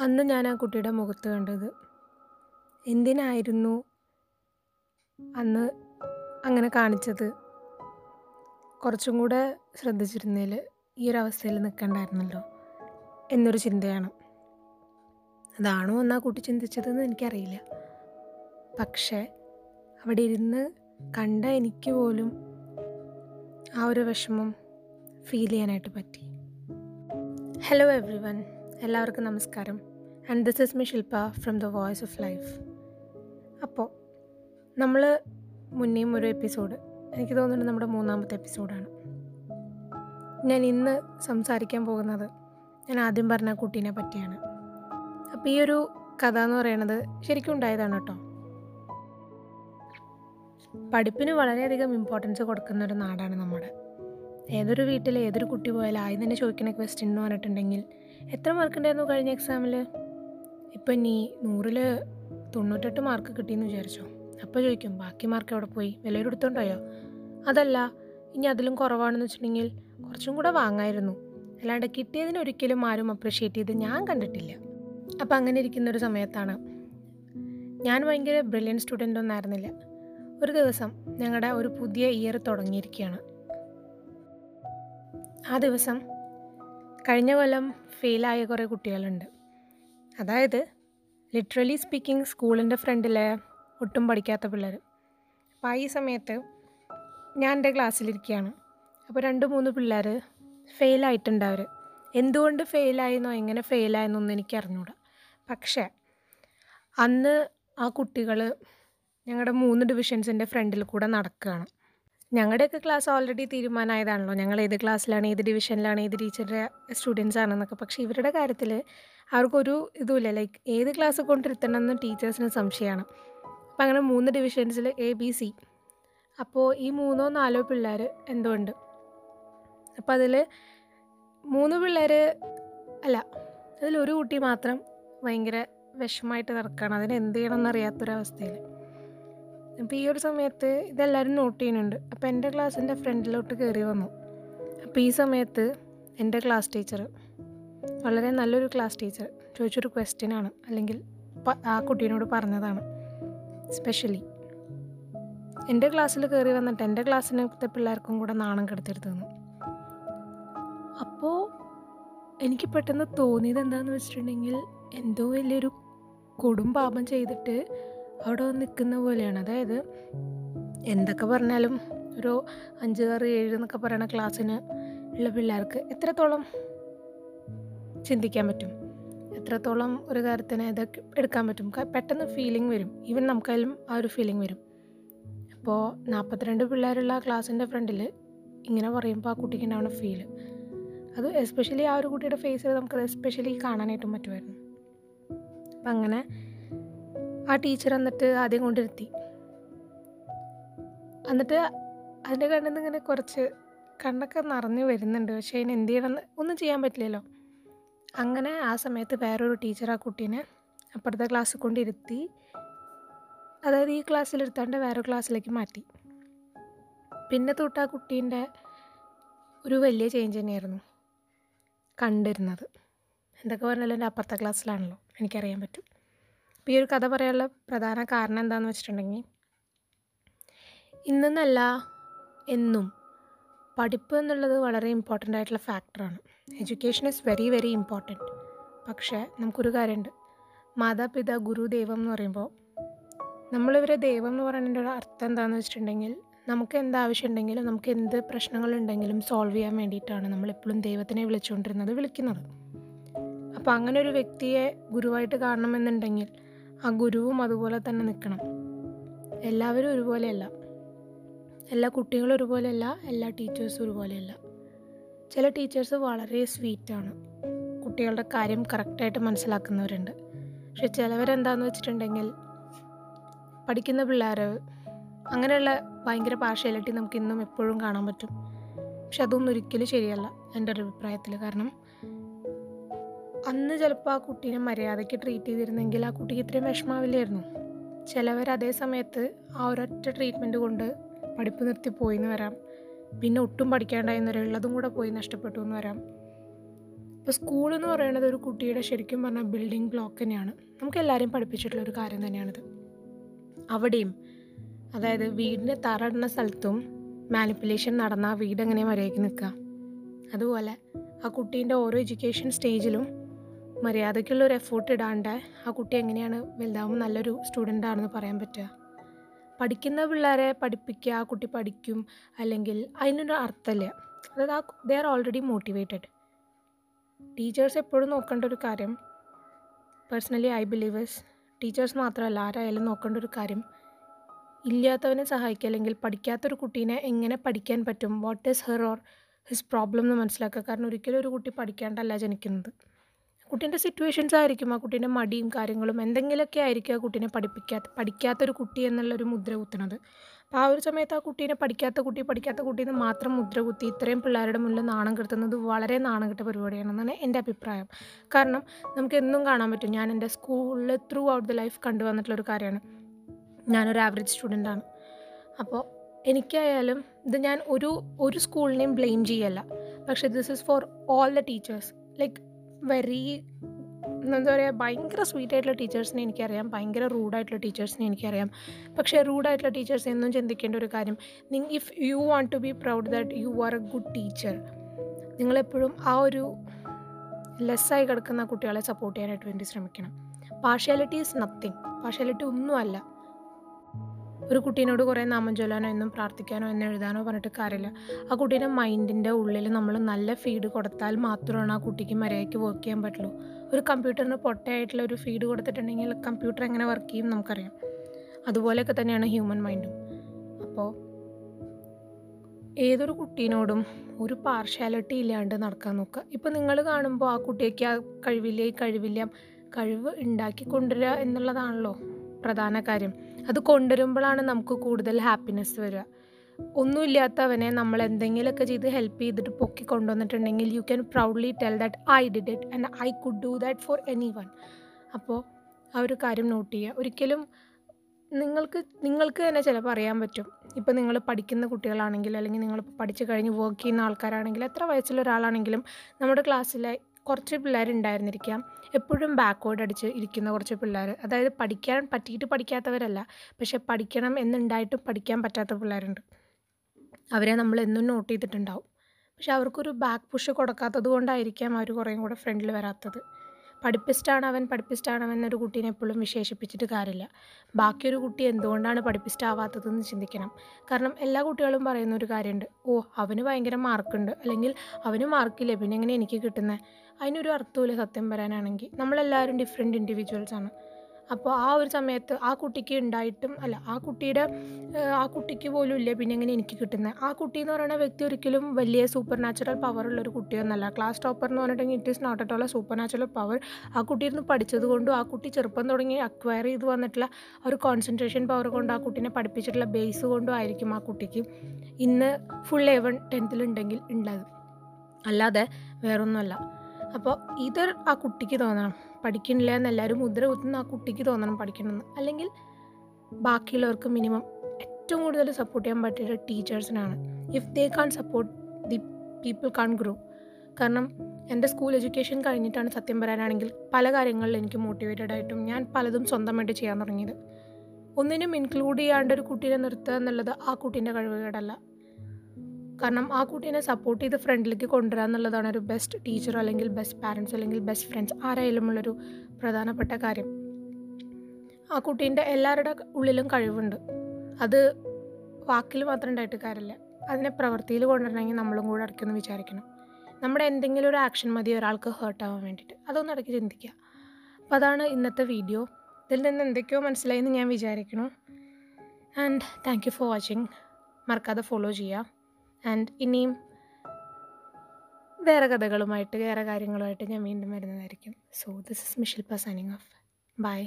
അന്ന് ഞാൻ ആ കുട്ടിയുടെ മുഖത്ത് കണ്ടത്. എന്തിനായിരുന്നു അന്ന് അങ്ങനെ കാണിച്ചത്? കുറച്ചും കൂടെ ശ്രദ്ധിച്ചിരുന്നതിൽ ഈ ഒരു അവസ്ഥയിൽ നിൽക്കണ്ടായിരുന്നല്ലോ എന്നൊരു ചിന്തയാണ്. അതാണോ എന്നാ കുട്ടി ചിന്തിച്ചതെന്ന് എനിക്കറിയില്ല. പക്ഷേ അവിടെ ഇരുന്ന് കണ്ട എനിക്ക് പോലും ആ ഒരു വിഷമം ഫീൽ ചെയ്യാനായിട്ട് പറ്റി. ഹലോ എവ്രി വൺ എല്ലാവർക്കും നമസ്കാരം. And this is me Shilpa from the voice of life അപ്പോൾ നമ്മൾ മുന്നേയും ഒരു എപ്പിസോഡ് എനിക്ക് തോന്നുന്നത് നമ്മുടെ മൂന്നാമത്തെ എപ്പിസോഡാണ് ഞാൻ ഇന്ന് സംസാരിക്കാൻ പോകുന്നത് ഞാൻ ആദ്യം പറഞ്ഞ കുട്ടീനെ പറ്റിയാണ്. അപ്പോൾ ഈ ഒരു കഥ എന്ന് പറയുന്നത് ശരിക്കും ഉണ്ടായതാണ് കേട്ടോ. പഠിപ്പിന് വളരെയധികം ഇമ്പോർട്ടൻസ് കൊടുക്കുന്ന ഒരു നാടാണ് നമ്മുടെ. ഏതൊരു വീട്ടിൽ ഏതൊരു കുട്ടി പോയാലും ആദ്യം തന്നെ ചോദിക്കുന്ന ക്വസ്റ്റ്യൻ എന്ന് പറഞ്ഞിട്ടുണ്ടെങ്കിൽ എത്ര മാർക്ക് ഉണ്ടായിരുന്നു കഴിഞ്ഞ എക്സാമിൽ ഇപ്പം നീ നൂറിൽ തൊണ്ണൂറ്റെട്ട് മാർക്ക് കിട്ടിയെന്ന് വിചാരിച്ചോ? അപ്പോൾ ചോദിക്കും ബാക്കി മാർക്ക് എവിടെ പോയി? വിലയിൽ എടുത്തോണ്ടായോ അതല്ല ഇനി അതിലും കുറവാണെന്ന് വെച്ചിട്ടുണ്ടെങ്കിൽ കുറച്ചും കൂടെ വാങ്ങായിരുന്നു. അല്ലാണ്ട് കിട്ടിയതിന് ഒരിക്കലും ആരും അപ്രിഷ്യേറ്റ് ചെയ്ത് ഞാൻ കണ്ടിട്ടില്ല. അപ്പം അങ്ങനെ ഇരിക്കുന്ന ഒരു സമയത്താണ്. ഞാൻ ഭയങ്കര ബ്രില്യൻ സ്റ്റുഡന്റ് ഒന്നായിരുന്നില്ല ഒരു ദിവസം ഞങ്ങളുടെ ഒരു പുതിയ ഇയർ തുടങ്ങിയിരിക്കുകയാണ് ആ ദിവസം കഴിഞ്ഞ കൊല്ലം ഫെയിലായ കുറേ കുട്ടികളുണ്ട്. അതായത് ലിറ്ററലി സ്പീക്കിംഗ് സ്കൂളിന്റെ ഫ്രണ്ടിലെ ഒട്ടും പഠിക്കാത്ത പിള്ളേർ അപ്പോൾ ആ ഈ സമയത്ത് ഞാൻ എന്റെ ക്ലാസ്സിലിരിക്കുകയാണ്. അപ്പോൾ രണ്ട് മൂന്ന് പിള്ളേർ ഫെയിലായിട്ടുണ്ട് അവർ എന്തുകൊണ്ട് ഫെയിലായെന്നോ എങ്ങനെ ഫെയിലായെന്നൊന്നും എനിക്ക് അറിഞ്ഞൂടാ. പക്ഷേ അന്ന് ആ കുട്ടികൾ ഞങ്ങളുടെ മൂന്ന് ഡിവിഷൻസിന്റെ ഫ്രണ്ടിൽ കൂടെ നടക്കുകയാണ്. ഞങ്ങളുടെയൊക്കെ ക്ലാസ് ഓൾറെഡി തീരുമാനമായതാണല്ലോ. ഞങ്ങൾ ഏത് ക്ലാസ്സിലാണ് ഏത് ഡിവിഷനിലാണ് ഏത് ടീച്ചറുടെ സ്റ്റുഡൻസ് ആണെന്നൊക്കെ. പക്ഷേ ഇവരുടെ കാര്യത്തിൽ അവർക്കൊരു ഇതുമില്ല. ലൈക്ക് ഏത് ക്ലാസ് കൊണ്ടിരുത്തണം കൊണ്ടിരുത്തണമെന്ന് ടീച്ചേഴ്സിന് സംശയമാണ്. അപ്പം അങ്ങനെ മൂന്ന് ഡിവിഷൻസിൽ എ ബി സി അപ്പോൾ ഈ മൂന്നോ നാലോ പിള്ളേർ എന്തുകൊണ്ട് അപ്പോൾ അതിൽ മൂന്ന് പിള്ളേർ അല്ല അതിലൊരു കുട്ടി മാത്രം ഭയങ്കര വിഷമമായിട്ട് നടക്കുകയാണ് അതിന് എന്ത് ചെയ്യണമെന്ന് അറിയാത്തൊരവസ്ഥയിൽ അപ്പോൾ ഈ ഒരു സമയത്ത് ഇതെല്ലാവരും നോട്ട് ചെയ്യുന്നുണ്ട്. അപ്പോൾ എന്റെ ക്ലാസ്സിന്റെ ഫ്രണ്ടിലോട്ട് കയറി വന്നു. അപ്പോൾ ഈ സമയത്ത് എന്റെ ക്ലാസ് ടീച്ചർ വളരെ നല്ലൊരു ക്ലാസ് ടീച്ചർ ചോദിച്ചൊരു ക്വസ്റ്റ്യൻ ആണ്. അല്ലെങ്കിൽ ആ കുട്ടീനോട് പറഞ്ഞതാണ്. സ്പെഷ്യലി എന്റെ ക്ലാസ്സിൽ കയറി വന്നിട്ട് എന്റെ ക്ലാസ്സിനത്തെ പിള്ളേർക്കും കൂടെ നാണം കെടുത്തിരുത്തുന്നു അപ്പോൾ എനിക്ക് പെട്ടെന്ന് തോന്നിയത് എന്താണെന്ന് വെച്ചിട്ടുണ്ടെങ്കിൽ എന്തോ വലിയൊരു കൊടും പാപം ചെയ്തിട്ട് അവിടെ നിൽക്കുന്ന പോലെയാണ്. അതായത് എന്തൊക്കെ പറഞ്ഞാലും ഒരു അഞ്ച് ആറ് ഏഴ് എന്നൊക്കെ പറയുന്ന ക്ലാസ്സിന് ഉള്ള പിള്ളേർക്ക് എത്രത്തോളം ചിന്തിക്കാൻ പറ്റും? എത്രത്തോളം ഒരു കാര്യത്തിന് ഇതൊക്കെ എടുക്കാൻ പറ്റും? പെട്ടെന്ന് ഫീലിംഗ് വരും. ഈവൻ നമുക്കായാലും ആ ഒരു ഫീലിംഗ് വരും. അപ്പോൾ നാൽപ്പത്തിരണ്ട് പിള്ളേരുള്ള ക്ലാസ്സിന്റെ ഫ്രണ്ടിൽ ഇങ്ങനെ പറയുമ്പോൾ ആ കുട്ടിക്ക് ഉണ്ടാവുന്ന ഫീൽ അത് എസ്പെഷ്യലി ആ ഒരു കുട്ടിയുടെ ഫേസിൽ നമുക്കത് എസ്പെഷ്യലി കാണാനായിട്ടും പറ്റുമായിരുന്നു. അപ്പം അങ്ങനെ ആ ടീച്ചർ എന്നിട്ട് ആദ്യം കൊണ്ടിരുത്തി എന്നിട്ട് അതിന്റെ കണ്ണിൽ നിന്ന് ഇങ്ങനെ കുറച്ച് കണ്ണൊക്കെ നിറഞ്ഞു വരുന്നുണ്ട്. പക്ഷേ അതിന് എന്ത് ചെയ്യണമെന്ന് ഒന്നും ചെയ്യാൻ പറ്റില്ലല്ലോ. അങ്ങനെ ആ സമയത്ത് വേറൊരു ടീച്ചർ ആ കുട്ടീനെ അപ്പുറത്തെ ക്ലാസ്സിൽ കൊണ്ടിരുത്തി. അതായത് ഈ ക്ലാസ്സിലിരുത്താണ്ട് വേറെ ക്ലാസ്സിലേക്ക് മാറ്റി. പിന്നെ തൊട്ട് ആ കുട്ടീന്റെ ഒരു വലിയ ചേഞ്ച് തന്നെയായിരുന്നു കണ്ടിരുന്നത്. എന്തൊക്കെ പറഞ്ഞാലും എന്റെ അപ്പുറത്തെ ക്ലാസ്സിലാണല്ലോ എനിക്കറിയാൻ പറ്റും. ഈ ഒരു കഥ പറയാനുള്ള പ്രധാന കാരണം എന്താണെന്ന് വെച്ചിട്ടുണ്ടെങ്കിൽ ഇന്നെന്നല്ല എന്നും പഠിപ്പ് എന്നുള്ളത് വളരെ ഇമ്പോർട്ടന്റ് ആയിട്ടുള്ള ഫാക്ടറാണ് education is very very important പക്ഷേ നമുക്കൊരു കാര്യമുണ്ട് മാതാപിതാ ഗുരു ദൈവം എന്ന് പറയുമ്പോൾ നമ്മളിവരെ ദൈവം എന്ന് പറയുന്നതിന്റെ ഒരു അർത്ഥം എന്താണെന്ന് വെച്ചിട്ടുണ്ടെങ്കിൽ നമുക്ക് എന്ത് ആവശ്യമുണ്ടെങ്കിലും നമുക്ക് എന്ത് പ്രശ്നങ്ങളുണ്ടെങ്കിലും സോൾവ് ചെയ്യാൻ വേണ്ടിയിട്ടാണ് നമ്മളെപ്പോഴും ദൈവത്തിനെ വിളിച്ചുകൊണ്ടിരുന്നത് വിളിക്കുന്നത്. അപ്പോൾ അങ്ങനെ ഒരു വ്യക്തിയെ ഗുരുവായിട്ട് കാണണമെന്നുണ്ടെങ്കിൽ ആ ഗുരുവും അതുപോലെ തന്നെ നിൽക്കണം. എല്ലാവരും ഒരുപോലെയല്ല. എല്ലാ കുട്ടികളും ഒരുപോലെയല്ല എല്ലാ ടീച്ചേഴ്സും ഒരുപോലെയല്ല. ചില ടീച്ചേഴ്സ് വളരെ സ്വീറ്റാണ്. കുട്ടികളുടെ കാര്യം കറക്റ്റായിട്ട് മനസ്സിലാക്കുന്നവരുണ്ട്. പക്ഷെ ചിലവരെന്താണെന്ന് വെച്ചിട്ടുണ്ടെങ്കിൽ പഠിക്കുന്ന പിള്ളേർ അങ്ങനെയുള്ള ഭയങ്കര പാർഷ്യാലിറ്റി നമുക്ക് ഇന്നും എപ്പോഴും കാണാൻ പറ്റും. പക്ഷെ അതൊന്നും ഒരിക്കലും ശരിയല്ല എന്റെ ഒരു അഭിപ്രായത്തിൽ. കാരണം അന്ന് ചിലപ്പോൾ ആ കുട്ടീനെ മര്യാദയ്ക്ക് ട്രീറ്റ് ചെയ്തിരുന്നെങ്കിൽ ആ കുട്ടി ഇത്രയും വിഷമാവില്ലായിരുന്നു. ചിലവർ അതേ സമയത്ത് ആ ഒരൊറ്റ ട്രീറ്റ്മെന്റ് കൊണ്ട് പഠിപ്പ് നിർത്തി പോയി എന്ന് വരാം. പിന്നെ ഒട്ടും പഠിക്കാണ്ടായിരുന്നവരെ ഉള്ളതും കൂടെ പോയി നഷ്ടപ്പെട്ടു എന്ന് വരാം. ഇപ്പോൾ സ്കൂൾ എന്ന് പറയുന്നത് ഒരു കുട്ടിയുടെ ശരിക്കും പറഞ്ഞാൽ ബിൽഡിംഗ് ബ്ലോക്ക് തന്നെയാണ്. നമുക്ക് എല്ലാവരെയും പഠിപ്പിച്ചിട്ടുള്ള ഒരു കാര്യം തന്നെയാണിത്. അവിടെയും അതായത് വീടിന്റെ തറടുന്ന സ്ഥലത്തും മാനിപ്പുലേഷൻ നടന്ന വീട് എങ്ങനെ മര്യാദയ്ക്ക് നിൽക്കുക അതുപോലെ ആ കുട്ടീന്റെ ഓരോ എഡ്യൂക്കേഷൻ സ്റ്റേജിലും മര്യാദയ്ക്കുള്ള ഒരു എഫേർട്ട് ഇടാണ്ട് ആ കുട്ടി എങ്ങനെയാണ് വലുതാവുമ്പോൾ നല്ലൊരു സ്റ്റുഡന്റ് ആണെന്ന് പറയാൻ പറ്റുക. പഠിക്കുന്ന പിള്ളേരെ പഠിപ്പിക്കുക ആ കുട്ടി പഠിക്കും അല്ലെങ്കിൽ അതിനൊരു അർത്ഥമില്ല. അതായത് ആ they are already motivated teachers എപ്പോഴും നോക്കേണ്ട ഒരു കാര്യം പേഴ്സണലി ഐ ബിലീവേഴ്സ് ടീച്ചേഴ്സ് മാത്രമല്ല ആരായാലും നോക്കേണ്ട ഒരു കാര്യം ഇല്ലാത്തവനെ സഹായിക്കുക അല്ലെങ്കിൽ പഠിക്കാത്തൊരു കുട്ടീനെ എങ്ങനെ പഠിക്കാൻ പറ്റും what is her or his problem എന്ന് മനസ്സിലാക്കുക. കാരണം ഒരിക്കലും ഒരു കുട്ടി പഠിക്കാണ്ടല്ല ജനിക്കുന്നത്. കുട്ടീന്റെ സിറ്റുവേഷൻസ് ആയിരിക്കും. ആ കുട്ടീന്റെ മടിയും കാര്യങ്ങളും എന്തെങ്കിലുമൊക്കെ ആയിരിക്കും ആ കുട്ടീനെ പഠിപ്പിക്കാത്ത പഠിക്കാത്തൊരു കുട്ടി എന്നുള്ളൊരു മുദ്ര കുത്തുന്നത് അപ്പോൾ ആ ഒരു സമയത്ത് ആ കുട്ടീനെ പഠിക്കാത്ത കുട്ടി പഠിക്കാത്ത കുട്ടി എന്ന് മാത്രം മുദ്ര കുത്തി ഇത്രയും പിള്ളേരുടെ മുന്നിൽ നാണം കെടുത്തുന്നത് വളരെ നാണം കെട്ട പരിപാടിയാണെന്നാണ് എന്റെ അഭിപ്രായം. കാരണം നമുക്ക് എന്നും കാണാൻ പറ്റും. ഞാൻ എന്റെ സ്കൂളിൽ ത്രൂ ഔട്ട് ദ ലൈഫ് കണ്ടുവന്നിട്ടുള്ളൊരു കാര്യമാണ്. ഞാനൊരു ആവറേജ് സ്റ്റുഡന്റാണ് അപ്പോൾ എനിക്കായാലും ഇത് ഞാൻ ഒരു ഒരു സ്കൂളിനെയും ബ്ലെയിം ചെയ്യല്ല. പക്ഷേ this is for all the teachers like very എന്താ പറയുക ഭയങ്കര സ്വീറ്റ് ആയിട്ടുള്ള ടീച്ചേഴ്സിനെ എനിക്കറിയാം. ഭയങ്കര റൂഡായിട്ടുള്ള ടീച്ചേഴ്സിനെ എനിക്കറിയാം. പക്ഷേ റൂഡായിട്ടുള്ള ടീച്ചേഴ്സ് എന്നും ചിന്തിക്കേണ്ട ഒരു കാര്യം. നി if you want to be proud that you are a good teacher നിങ്ങളെപ്പോഴും ആ ഒരു ലെസ്സായി കിടക്കുന്ന കുട്ടികളെ സപ്പോർട്ട് ചെയ്യാനായിട്ട് വേണ്ടി ശ്രമിക്കണം. പാർഷ്യാലിറ്റി ഈസ് നത്തിങ് പാർഷ്യാലിറ്റി ഒന്നുമല്ല. ഒരു കുട്ടീനോട് കുറേ നാമം ചൊല്ലാനോ എന്നും പ്രാർത്ഥിക്കാനോ എന്ന് എഴുതാനോ പറഞ്ഞിട്ട് കാര്യമില്ല. ആ കുട്ടീന്റെ മൈൻഡിന്റെ ഉള്ളിൽ നമ്മൾ നല്ല ഫീഡ് കൊടുത്താൽ മാത്രമാണ് ആ കുട്ടിക്ക് മര്യാദയ്ക്ക് വർക്ക് ചെയ്യാൻ പറ്റുള്ളൂ. ഒരു കമ്പ്യൂട്ടറിന് പൊട്ടയായിട്ടുള്ള ഒരു ഫീഡ് കൊടുത്തിട്ടുണ്ടെങ്കിൽ കമ്പ്യൂട്ടർ എങ്ങനെ വർക്ക് ചെയ്യും നമുക്കറിയാം. അതുപോലെയൊക്കെ തന്നെയാണ് ഹ്യൂമൻ മൈൻഡും അപ്പോൾ ഏതൊരു കുട്ടീനോടും ഒരു പാർഷ്യാലിറ്റി ഇല്ലാണ്ട് നടക്കാൻ നോക്കുക. ഇപ്പോൾ നിങ്ങൾ കാണുമ്പോൾ ആ കുട്ടിക്ക് ആ കഴിവില്ല ഈ കഴിവില്ല കഴിവ് ഉണ്ടാക്കി കൊണ്ടുവരിക എന്നുള്ളതാണല്ലോ പ്രധാന കാര്യം. അത് കൊണ്ടുവരുമ്പോഴാണ് നമുക്ക് കൂടുതൽ ഹാപ്പിനെസ് വരിക. ഒന്നുമില്ലാത്തവനെ നമ്മൾ എന്തെങ്കിലുമൊക്കെ ചെയ്ത് ഹെൽപ്പ് ചെയ്തിട്ട് പൊക്കി കൊണ്ടുവന്നിട്ടുണ്ടെങ്കിൽ you can proudly tell that I did it and I could do that for anyone അപ്പോൾ ആ ഒരു കാര്യം നോട്ട് ചെയ്യുക. ഒരിക്കലും നിങ്ങൾക്ക് നിങ്ങൾക്ക് തന്നെ ചിലപ്പോൾ അറിയാൻ പറ്റും. ഇപ്പോൾ നിങ്ങൾ പഠിക്കുന്ന കുട്ടികളാണെങ്കിൽ അല്ലെങ്കിൽ നിങ്ങളിപ്പോൾ പഠിച്ചു കഴിഞ്ഞ് വർക്ക് ചെയ്യുന്ന ആൾക്കാരാണെങ്കിൽ എത്ര വയസ്സുള്ള ഒരാളാണെങ്കിലും നമ്മുടെ ക്ലാസ്സിലെ കുറച്ച് പിള്ളേരുണ്ടായിരുന്നിരിക്കാം. എപ്പോഴും ബാക്ക്വേർഡ് അടിച്ച് ഇരിക്കുന്ന കുറച്ച് പിള്ളേർ അതായത് പഠിക്കാൻ പറ്റിയിട്ട് പഠിക്കാത്തവരല്ല. പക്ഷെ പഠിക്കണം എന്നുണ്ടായിട്ടും പഠിക്കാൻ പറ്റാത്ത പിള്ളേരുണ്ട്. അവരെ നമ്മൾ എന്നും നോട്ട് ചെയ്തിട്ടുണ്ടാവും. പക്ഷെ അവർക്കൊരു ബാക്ക് പുഷ് കൊടുക്കാത്തത് കൊണ്ടായിരിക്കാം അവർ കുറേയും കൂടെ ഫ്രണ്ടിൽ വരാത്തത്. പഠിപ്പിസ്റ്റാണ് അവൻ പഠിപ്പിസ്റ്റാണ് അവൻ എന്നൊരു കുട്ടീനെ എപ്പോഴും വിശേഷിപ്പിച്ചിട്ട് കാര്യമില്ല. ബാക്കിയൊരു കുട്ടി എന്തുകൊണ്ടാണ് പഠിപ്പിസ്റ്റ് ആവാത്തതെന്ന് ചിന്തിക്കണം. കാരണം എല്ലാ കുട്ടികളും പറയുന്ന ഒരു കാര്യമുണ്ട്. ഓ അവന് ഭയങ്കര മാർക്കുണ്ട് അല്ലെങ്കിൽ അവന് മാർക്കില്ല പിന്നെ എങ്ങനെ എനിക്ക് കിട്ടുന്നത് അതിനൊരു അർത്ഥമില്ല സത്യം പറയാനാണെങ്കിൽ. നമ്മളെല്ലാവരും ഡിഫറെന്റ് ഇൻഡിവിജ്വൽസ് ആണ്. അപ്പോൾ ആ ഒരു സമയത്ത് ആ കുട്ടിക്ക് ഉണ്ടായിട്ടും അല്ല ആ കുട്ടിയുടെ ആ കുട്ടിക്ക് പോലും ഇല്ല പിന്നെ എങ്ങനെ എനിക്ക് കിട്ടുന്നത്. ആ കുട്ടി എന്ന് പറയുന്ന വ്യക്തി ഒരിക്കലും വലിയ സൂപ്പർ നാച്ചുറൽ പവർ ഉള്ള ഒരു കുട്ടിയൊന്നല്ല ക്ലാസ് ടോപ്പർ എന്ന് പറഞ്ഞിട്ടുണ്ടെങ്കിൽ it is not at all supernatural power ആ കുട്ടി ഇരുന്ന് പഠിച്ചത് കൊണ്ടും ആ കുട്ടി ചെറുപ്പം തുടങ്ങി അക്വയർ ചെയ്ത് വന്നിട്ടുള്ള ഒരു കോൺസെൻട്രേഷൻ പവർ കൊണ്ട് ആ കുട്ടീനെ പഠിപ്പിച്ചിട്ടുള്ള ബേസ് കൊണ്ടും ആയിരിക്കും ആ കുട്ടിക്ക് ഇന്ന് ഫുൾ എവൺ ടെൻത്തിലുണ്ടെങ്കിൽ ഉള്ളത്. അല്ലാതെ വേറൊന്നുമല്ല. അപ്പോൾ ഇത് ആ കുട്ടിക്ക് തോന്നണം. പഠിക്കണില്ല എന്ന് എല്ലാവരും മുദ്ര കുത്തുന്ന ആ കുട്ടിക്ക് തോന്നണം പഠിക്കണമെന്ന്. അല്ലെങ്കിൽ ബാക്കിയുള്ളവർക്ക് മിനിമം ഏറ്റവും കൂടുതൽ സപ്പോർട്ട് ചെയ്യാൻ പറ്റിയ ടീച്ചേഴ്സിനാണ് if they can support the people can grow കാരണം എന്റെ സ്കൂൾ എഡ്യൂക്കേഷൻ കഴിഞ്ഞിട്ടാണ് സത്യം പറയാനാണെങ്കിൽ പല കാര്യങ്ങളിൽ എനിക്ക് മോട്ടിവേറ്റഡ് ആയിട്ടും ഞാൻ പലതും സ്വന്തമായിട്ട് ചെയ്യാൻ തുടങ്ങിയത്. ഒന്നിനും ഇൻക്ലൂഡ് ചെയ്യാണ്ട് ഒരു കുട്ടീനെ നിർത്തുക എന്നുള്ളത് ആ കുട്ടീന്റെ കഴിവുകേടല്ല. കാരണം ആ കുട്ടീനെ സപ്പോർട്ട് ചെയ്ത് ഫ്രണ്ടിലേക്ക് കൊണ്ടുവരിക എന്നുള്ളതാണ് ഒരു ബെസ്റ്റ് ടീച്ചർ അല്ലെങ്കിൽ ബെസ്റ്റ് പാരൻസ് അല്ലെങ്കിൽ ബെസ്റ്റ് ഫ്രണ്ട്സ് ആരായാലും ഉള്ളൊരു പ്രധാനപ്പെട്ട കാര്യം. ആ കുട്ടീന്റെ എല്ലാവരുടെ ഉള്ളിലും കഴിവുണ്ട്. അത് വാക്കിൽ മാത്രം ഉണ്ടായിട്ട് കാര്യമില്ല. അതിനെ പ്രവൃത്തിയിൽ കൊണ്ടുവരണമെങ്കിൽ നമ്മളും കൂടെ ഇടയ്ക്കൊന്ന് വിചാരിക്കണം. നമ്മുടെ എന്തെങ്കിലും ഒരു ആക്ഷൻ മതി ഒരാൾക്ക് ഹേർട്ട് ആവാൻ വേണ്ടിയിട്ട്. അതൊന്നും ഇടയ്ക്ക് ചിന്തിക്കുക. അപ്പോൾ അതാണ് ഇന്നത്തെ വീഡിയോ ഇതിൽ നിന്ന് എന്തൊക്കെയോ മനസ്സിലായി എന്ന് ഞാൻ വിചാരിക്കുന്നു. And thank you for watching മറക്കാതെ ഫോളോ ചെയ്യുക. ആൻഡ് ഇനിയും വേറെ കഥകളുമായിട്ട് വേറെ കാര്യങ്ങളുമായിട്ട് ഞാൻ വീണ്ടും വരുന്നതായിരിക്കും. സോ ദിസ് ഇസ് മിഷിൽ പ സൈനിങ് ഓഫ് ബൈ